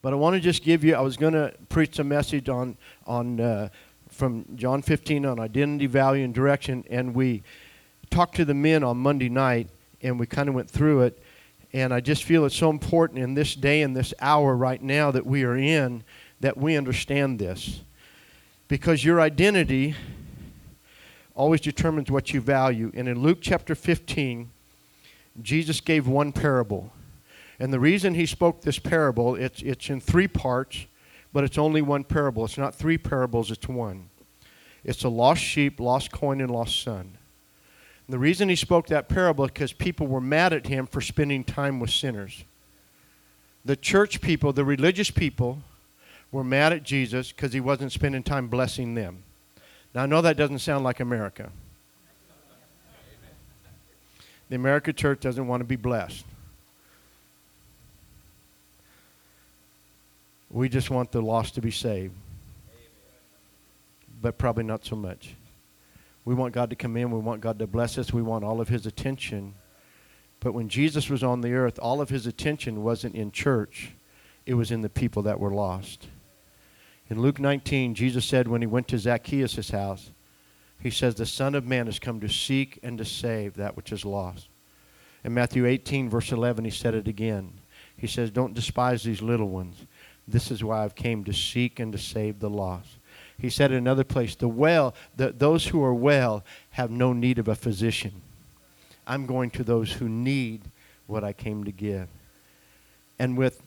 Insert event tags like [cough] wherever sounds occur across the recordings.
But I want to just give you, I was going to preach a message on, on uh, from John 15 on identity, value, and direction. And we talked to the men on Monday night, and we kind of went through it. And I just feel it's so important in this day and this hour right now that we are in that we understand this. Because your identity always determines what you value. And in Luke chapter 15, Jesus gave one parable. And the reason he spoke this parable, it's, it's in three parts, but it's only one parable. It's not three parables, it's one. It's a lost sheep, lost coin, and lost son. And the reason he spoke that parable because people were mad at him for spending time with sinners. The church people, the religious people, were mad at Jesus because he wasn't spending time blessing them. Now, I know that doesn't sound like America. The American church doesn't want to be blessed. We just want the lost to be saved. But probably not so much. We want God to come in. We want God to bless us. We want all of His attention. But when Jesus was on the earth, all of His attention wasn't in church, it was in the people that were lost. In Luke 19, Jesus said when he went to Zacchaeus' house, he says, The Son of Man has come to seek and to save that which is lost. In Matthew 18, verse 11, he said it again. He says, Don't despise these little ones. This is why I've came to seek and to save the lost. He said in another place, the well, the, those who are well have no need of a physician. I'm going to those who need what I came to give. And with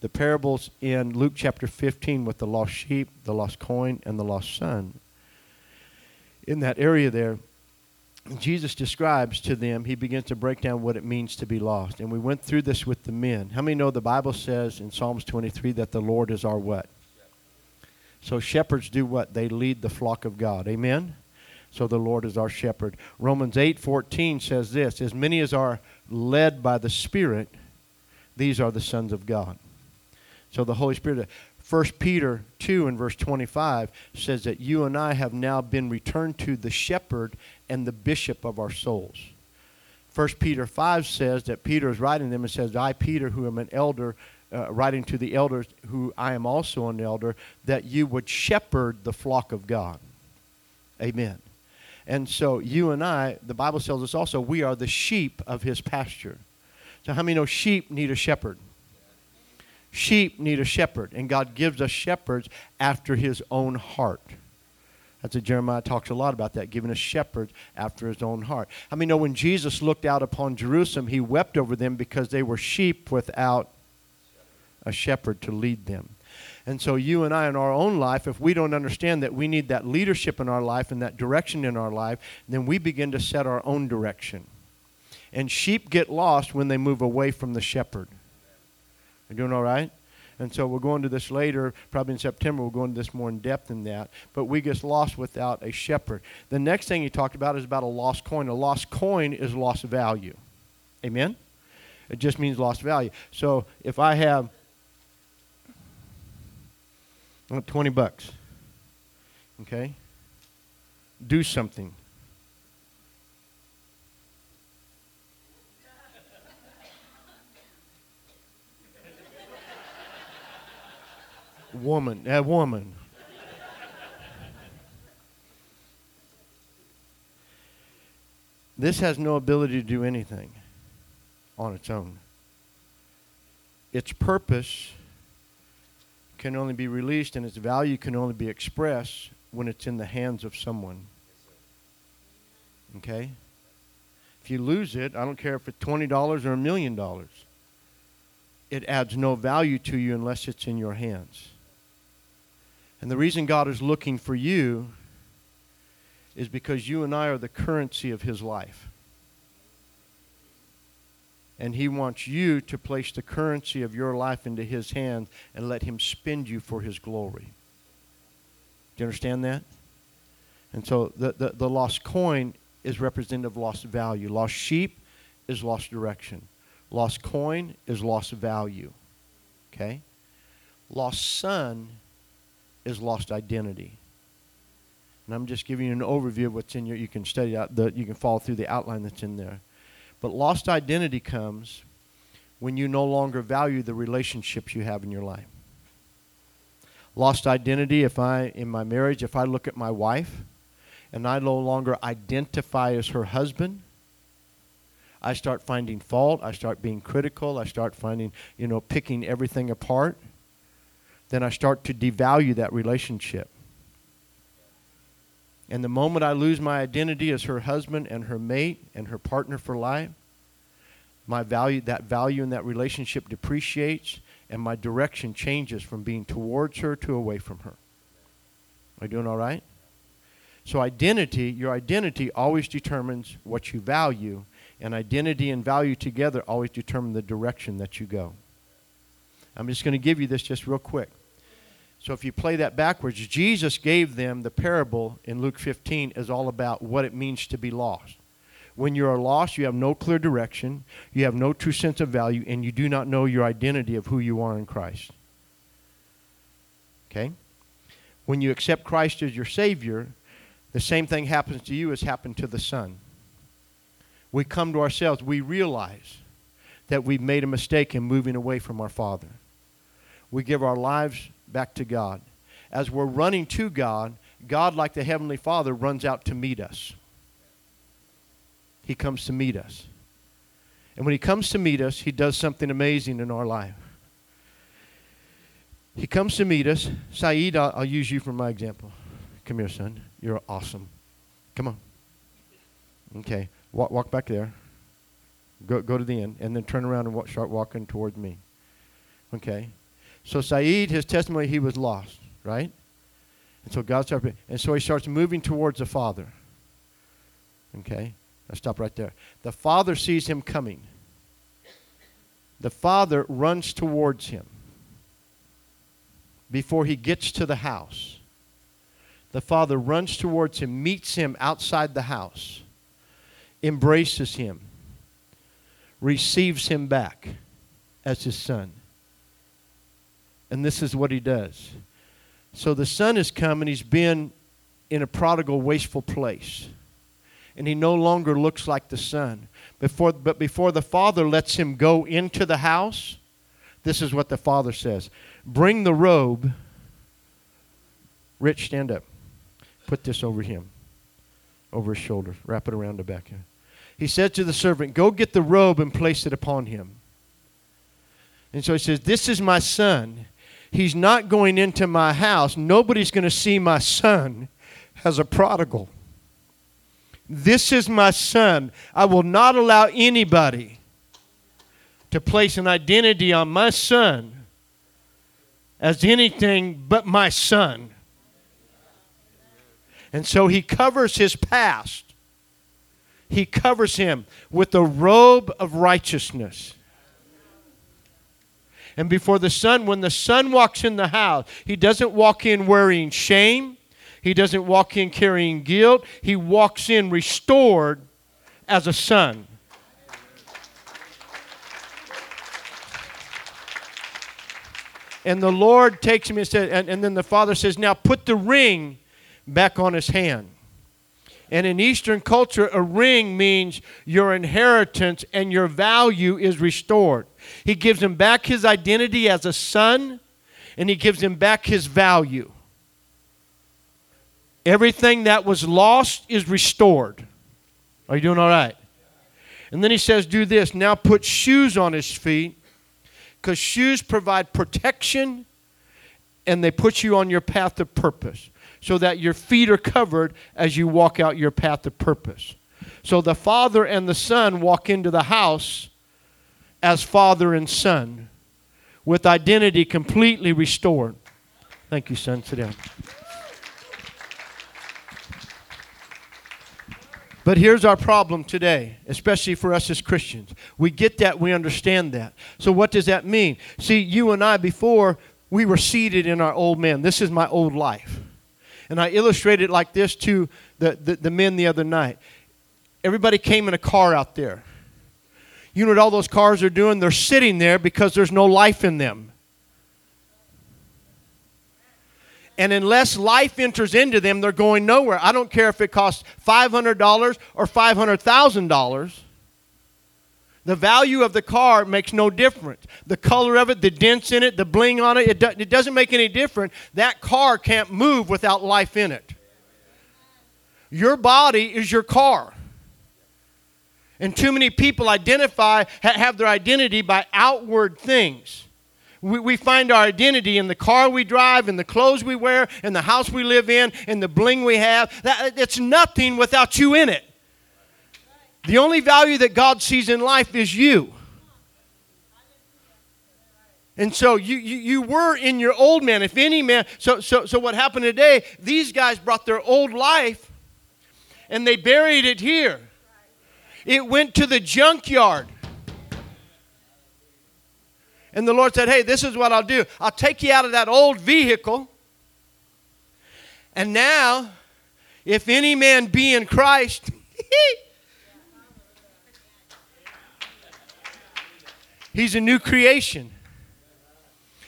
the parables in Luke chapter 15 with the lost sheep, the lost coin, and the lost son, in that area there, Jesus describes to them, he begins to break down what it means to be lost. And we went through this with the men. How many know the Bible says in Psalms 23 that the Lord is our what? So shepherds do what? They lead the flock of God. Amen? So the Lord is our shepherd. Romans 8:14 says this, as many as are led by the Spirit, these are the sons of God. So the Holy Spirit 1 Peter 2 and verse 25 says that you and I have now been returned to the shepherd and the bishop of our souls. 1 Peter 5 says that Peter is writing them and says, I, Peter, who am an elder, uh, writing to the elders, who I am also an elder, that you would shepherd the flock of God. Amen. And so you and I, the Bible tells us also, we are the sheep of his pasture. So how many know sheep need a shepherd? Sheep need a shepherd, and God gives us shepherds after his own heart. That's what Jeremiah talks a lot about that, giving us shepherds after his own heart. I mean, know when Jesus looked out upon Jerusalem, he wept over them because they were sheep without a shepherd to lead them. And so, you and I, in our own life, if we don't understand that we need that leadership in our life and that direction in our life, then we begin to set our own direction. And sheep get lost when they move away from the shepherd. Doing all right? And so we're going to this later, probably in September, we'll go into this more in depth in that. But we get lost without a shepherd. The next thing he talked about is about a lost coin. A lost coin is lost value. Amen? It just means lost value. So if I have uh, 20 bucks, okay, do something. Woman, that woman. this has no ability to do anything on its own. Its purpose can only be released and its value can only be expressed when it's in the hands of someone. Okay? If you lose it, I don't care if it's $20 or a million dollars, it adds no value to you unless it's in your hands. And the reason God is looking for you is because you and I are the currency of His life. And He wants you to place the currency of your life into His hands and let Him spend you for His glory. Do you understand that? And so the, the, the lost coin is representative of lost value. Lost sheep is lost direction. Lost coin is lost value. Okay? Lost son is lost identity. And I'm just giving you an overview of what's in your, you can study out, the, you can follow through the outline that's in there. But lost identity comes when you no longer value the relationships you have in your life. lost identity if I, in my marriage, if I look at my wife and I no longer identify as her husband, I start finding fault. I start being critical. I start finding, you know, picking everything apart. Then I start to devalue that relationship. And the moment I lose my identity as her husband and her mate and her partner for life, my value, that value in that relationship depreciates and my direction changes from being towards her to away from her. Are you doing all right? So, identity, your identity always determines what you value, and identity and value together always determine the direction that you go. I'm just going to give you this just real quick. So, if you play that backwards, Jesus gave them the parable in Luke 15 is all about what it means to be lost. When you are lost, you have no clear direction, you have no true sense of value, and you do not know your identity of who you are in Christ. Okay? When you accept Christ as your Savior, the same thing happens to you as happened to the Son. We come to ourselves, we realize that we've made a mistake in moving away from our Father. We give our lives back to God. As we're running to God, God, like the Heavenly Father, runs out to meet us. He comes to meet us. And when He comes to meet us, He does something amazing in our life. He comes to meet us. Saeed, I'll, I'll use you for my example. Come here, son. You're awesome. Come on. Okay. Walk, walk back there. Go, go to the end. And then turn around and walk, start walking toward me. Okay. So Saeed, his testimony, he was lost, right? And so God started, and so he starts moving towards the Father. Okay. I'll stop right there. The father sees him coming. The father runs towards him before he gets to the house. The father runs towards him, meets him outside the house, embraces him, receives him back as his son. And this is what he does. So the son has come and he's been in a prodigal, wasteful place and he no longer looks like the son. Before, but before the father lets him go into the house, this is what the father says Bring the robe. Rich, stand up. Put this over him, over his shoulders. Wrap it around the back. He said to the servant, Go get the robe and place it upon him. And so he says, This is my son. He's not going into my house. Nobody's going to see my son as a prodigal. This is my son. I will not allow anybody to place an identity on my son as anything but my son. And so he covers his past. He covers him with the robe of righteousness. And before the son, when the son walks in the house, he doesn't walk in wearing shame. He doesn't walk in carrying guilt. He walks in restored as a son. And the Lord takes him and says, and, and then the father says, Now put the ring back on his hand. And in Eastern culture, a ring means your inheritance and your value is restored. He gives him back his identity as a son, and he gives him back his value. Everything that was lost is restored. Are you doing all right? And then he says, Do this. Now put shoes on his feet because shoes provide protection and they put you on your path of purpose so that your feet are covered as you walk out your path of purpose. So the father and the son walk into the house as father and son with identity completely restored. Thank you, son. Sit down. But here's our problem today, especially for us as Christians. We get that, we understand that. So, what does that mean? See, you and I, before we were seated in our old man, this is my old life. And I illustrated it like this to the, the, the men the other night. Everybody came in a car out there. You know what all those cars are doing? They're sitting there because there's no life in them. And unless life enters into them, they're going nowhere. I don't care if it costs $500 or $500,000. The value of the car makes no difference. The color of it, the dents in it, the bling on it, it, do, it doesn't make any difference. That car can't move without life in it. Your body is your car. And too many people identify, ha- have their identity by outward things. We, we find our identity in the car we drive, in the clothes we wear, in the house we live in, in the bling we have. That, it's nothing without you in it. The only value that God sees in life is you. And so you, you, you, were in your old man. If any man, so, so, so what happened today, these guys brought their old life and they buried it here. It went to the junkyard. And the Lord said, Hey, this is what I'll do. I'll take you out of that old vehicle. And now, if any man be in Christ, [laughs] he's a new creation.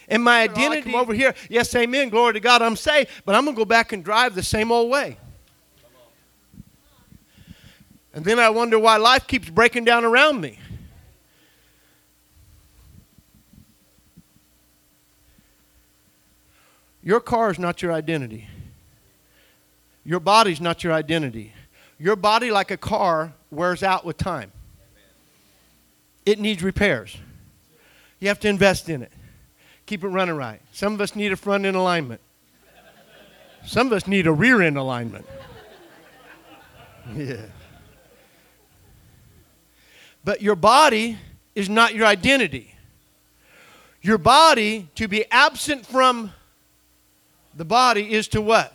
And my identity Come over here, yes, amen, glory to God, I'm saved, but I'm going to go back and drive the same old way. And then I wonder why life keeps breaking down around me. Your car is not your identity. Your body's not your identity. Your body, like a car, wears out with time. It needs repairs. You have to invest in it. Keep it running right. Some of us need a front end alignment. Some of us need a rear end alignment. [laughs] Yeah. But your body is not your identity. Your body, to be absent from the body, is to what?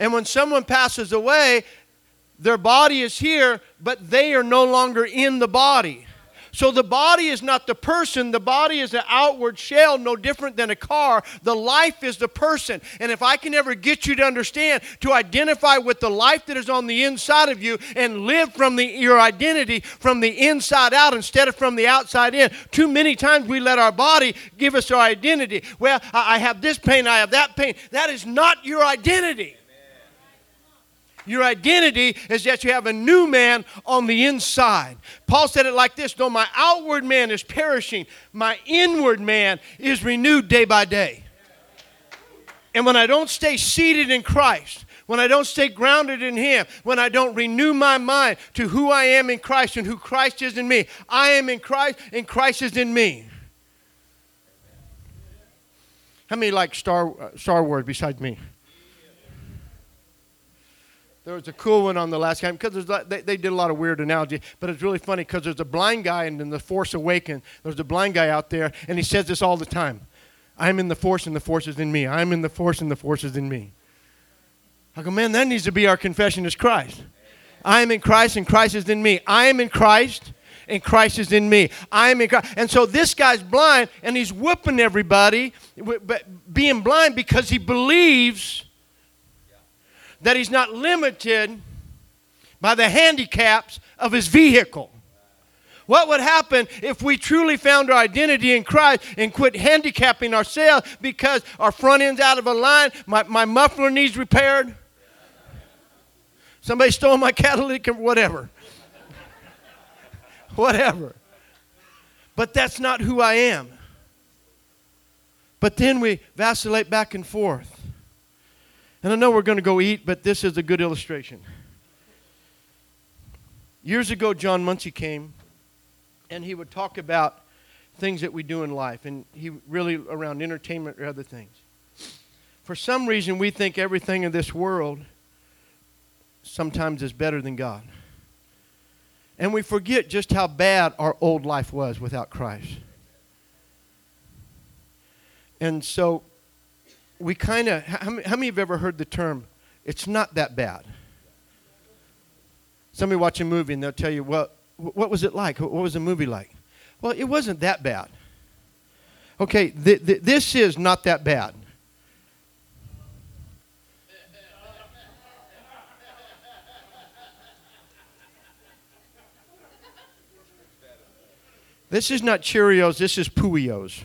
And when someone passes away, their body is here, but they are no longer in the body. So the body is not the person, the body is an outward shell, no different than a car. The life is the person. And if I can ever get you to understand, to identify with the life that is on the inside of you and live from the, your identity from the inside out instead of from the outside in, too many times we let our body give us our identity. Well, I have this pain, I have that pain. That is not your identity. Your identity is that you have a new man on the inside. Paul said it like this Though my outward man is perishing, my inward man is renewed day by day. And when I don't stay seated in Christ, when I don't stay grounded in Him, when I don't renew my mind to who I am in Christ and who Christ is in me, I am in Christ and Christ is in me. How many like Star, uh, Star Wars besides me? There was a cool one on the last game because they, they did a lot of weird analogy, but it's really funny because there's a blind guy and in the Force Awakens, there's a blind guy out there, and he says this all the time. I'm in the force and the force is in me. I'm in the force and the force is in me. I go, man, that needs to be our confession as Christ. I am in Christ and Christ is in me. I am in Christ and Christ is in me. I am in Christ. And so this guy's blind and he's whooping everybody, being blind because he believes that he's not limited by the handicaps of his vehicle. What would happen if we truly found our identity in Christ and quit handicapping ourselves because our front end's out of a line, my, my muffler needs repaired? Somebody stole my catalytic whatever. [laughs] whatever. But that's not who I am. But then we vacillate back and forth. And I know we're going to go eat, but this is a good illustration. Years ago, John Muncie came, and he would talk about things that we do in life, and he really around entertainment or other things. For some reason, we think everything in this world sometimes is better than God. And we forget just how bad our old life was without Christ. And so we kind of, how, how many have ever heard the term, it's not that bad? Somebody watch a movie and they'll tell you, well, what was it like? What was the movie like? Well, it wasn't that bad. Okay, th- th- this is not that bad. This is not Cheerios, this is Pooios.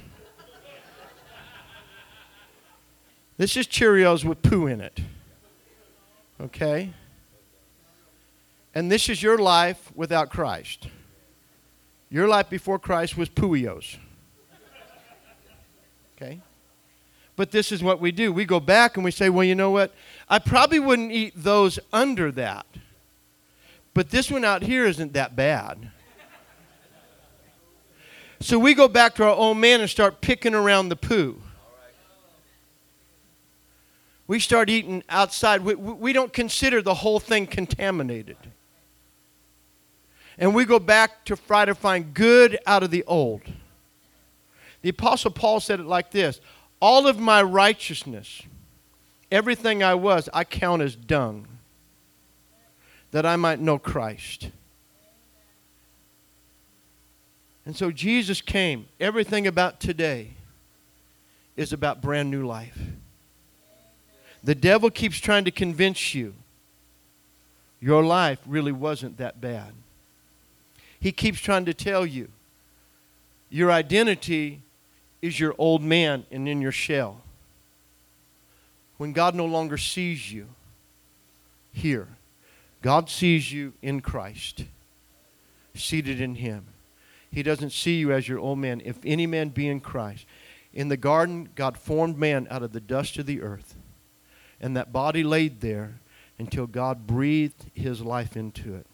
This is Cheerios with poo in it. Okay? And this is your life without Christ. Your life before Christ was Pooios. Okay? But this is what we do. We go back and we say, well, you know what? I probably wouldn't eat those under that. But this one out here isn't that bad. So we go back to our old man and start picking around the poo. We start eating outside. We, we don't consider the whole thing contaminated. And we go back to try to find good out of the old. The Apostle Paul said it like this All of my righteousness, everything I was, I count as dung, that I might know Christ. And so Jesus came. Everything about today is about brand new life. The devil keeps trying to convince you your life really wasn't that bad. He keeps trying to tell you your identity is your old man and in your shell. When God no longer sees you here, God sees you in Christ, seated in Him. He doesn't see you as your old man. If any man be in Christ. In the garden, God formed man out of the dust of the earth. And that body laid there until God breathed his life into it.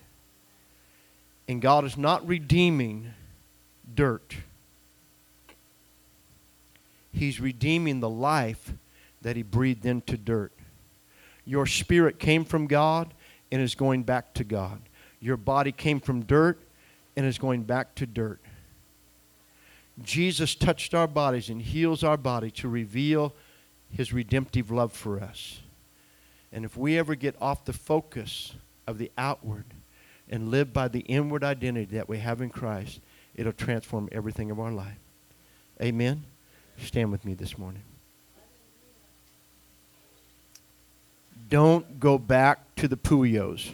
And God is not redeeming dirt. He's redeeming the life that he breathed into dirt. Your spirit came from God and is going back to God. Your body came from dirt and is going back to dirt. Jesus touched our bodies and heals our body to reveal his redemptive love for us. And if we ever get off the focus of the outward and live by the inward identity that we have in Christ, it'll transform everything of our life. Amen. Stand with me this morning. Don't go back to the Pooios.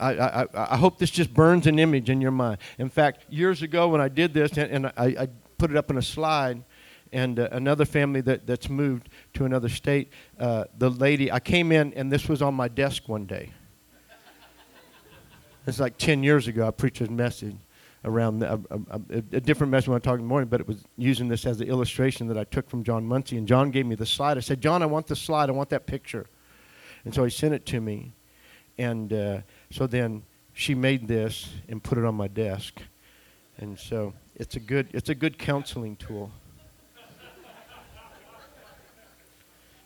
I, I, I hope this just burns an image in your mind. In fact, years ago when I did this, and, and I, I put it up in a slide, and uh, another family that, that's moved to another state, uh, the lady, I came in, and this was on my desk one day. It's like 10 years ago, I preached a message around a, a, a, different message when I talked in the morning, but it was using this as the illustration that I took from John Muncie. And John gave me the slide. I said, John, I want the slide. I want that picture. And so he sent it to me. And uh, so then she made this and put it on my desk. And so it's a good, it's a good counseling tool.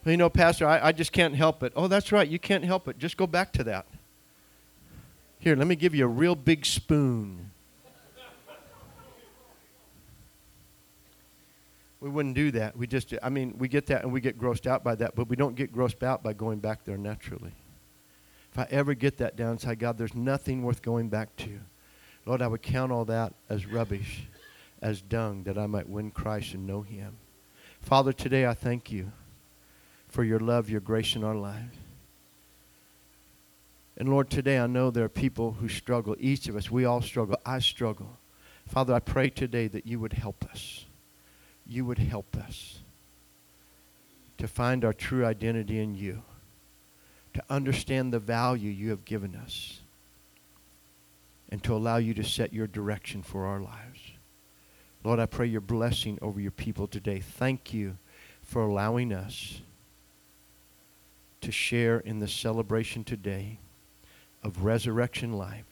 you know, Pastor, I, I just can't help it. Oh, that's right. You can't help it. Just go back to that. Here, let me give you a real big spoon. we wouldn't do that. We just, I mean, we get that and we get grossed out by that, but we don't get grossed out by going back there naturally. If I ever get that down inside, God, there's nothing worth going back to. Lord, I would count all that as rubbish, as dung, that I might win Christ and know Him. Father, today I thank you for your love, your grace in our lives. And Lord, today I know there are people who struggle. Each of us, we all struggle. I struggle. Father, I pray today that you would help us. You would help us to find our true identity in you to understand the value you have given us and to allow you to set your direction for our lives. Lord, I pray your blessing over your people today. Thank you for allowing us to share in the celebration today of resurrection life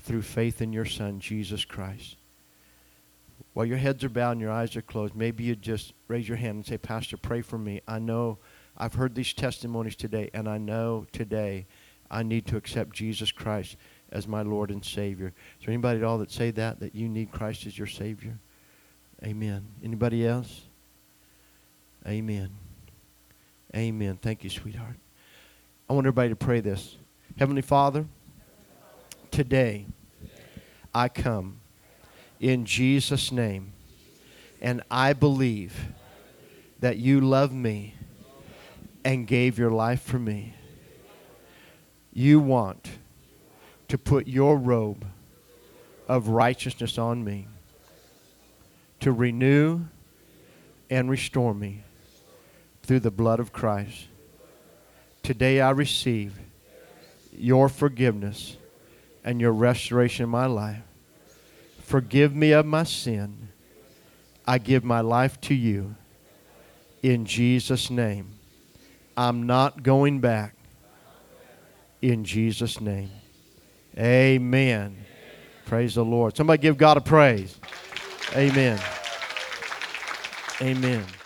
through faith in your Son, Jesus Christ. While your heads are bowed and your eyes are closed, maybe you just raise your hand and say, Pastor, pray for me. I know I've heard these testimonies today, and I know today I need to accept Jesus Christ as my Lord and Savior. Is there anybody at all that say that, that you need Christ as your Savior? Amen. Anybody else? Amen. Amen. Thank you, sweetheart. I want everybody to pray this. Heavenly Father, today I come in Jesus' name, and I believe that you love me and gave your life for me. You want to put your robe of righteousness on me to renew and restore me through the blood of Christ. Today I receive your forgiveness and your restoration in my life. Forgive me of my sin. I give my life to you. In Jesus' name. I'm not going back. In Jesus' name. Amen. Praise the Lord. Somebody give God a praise. Amen. Amen.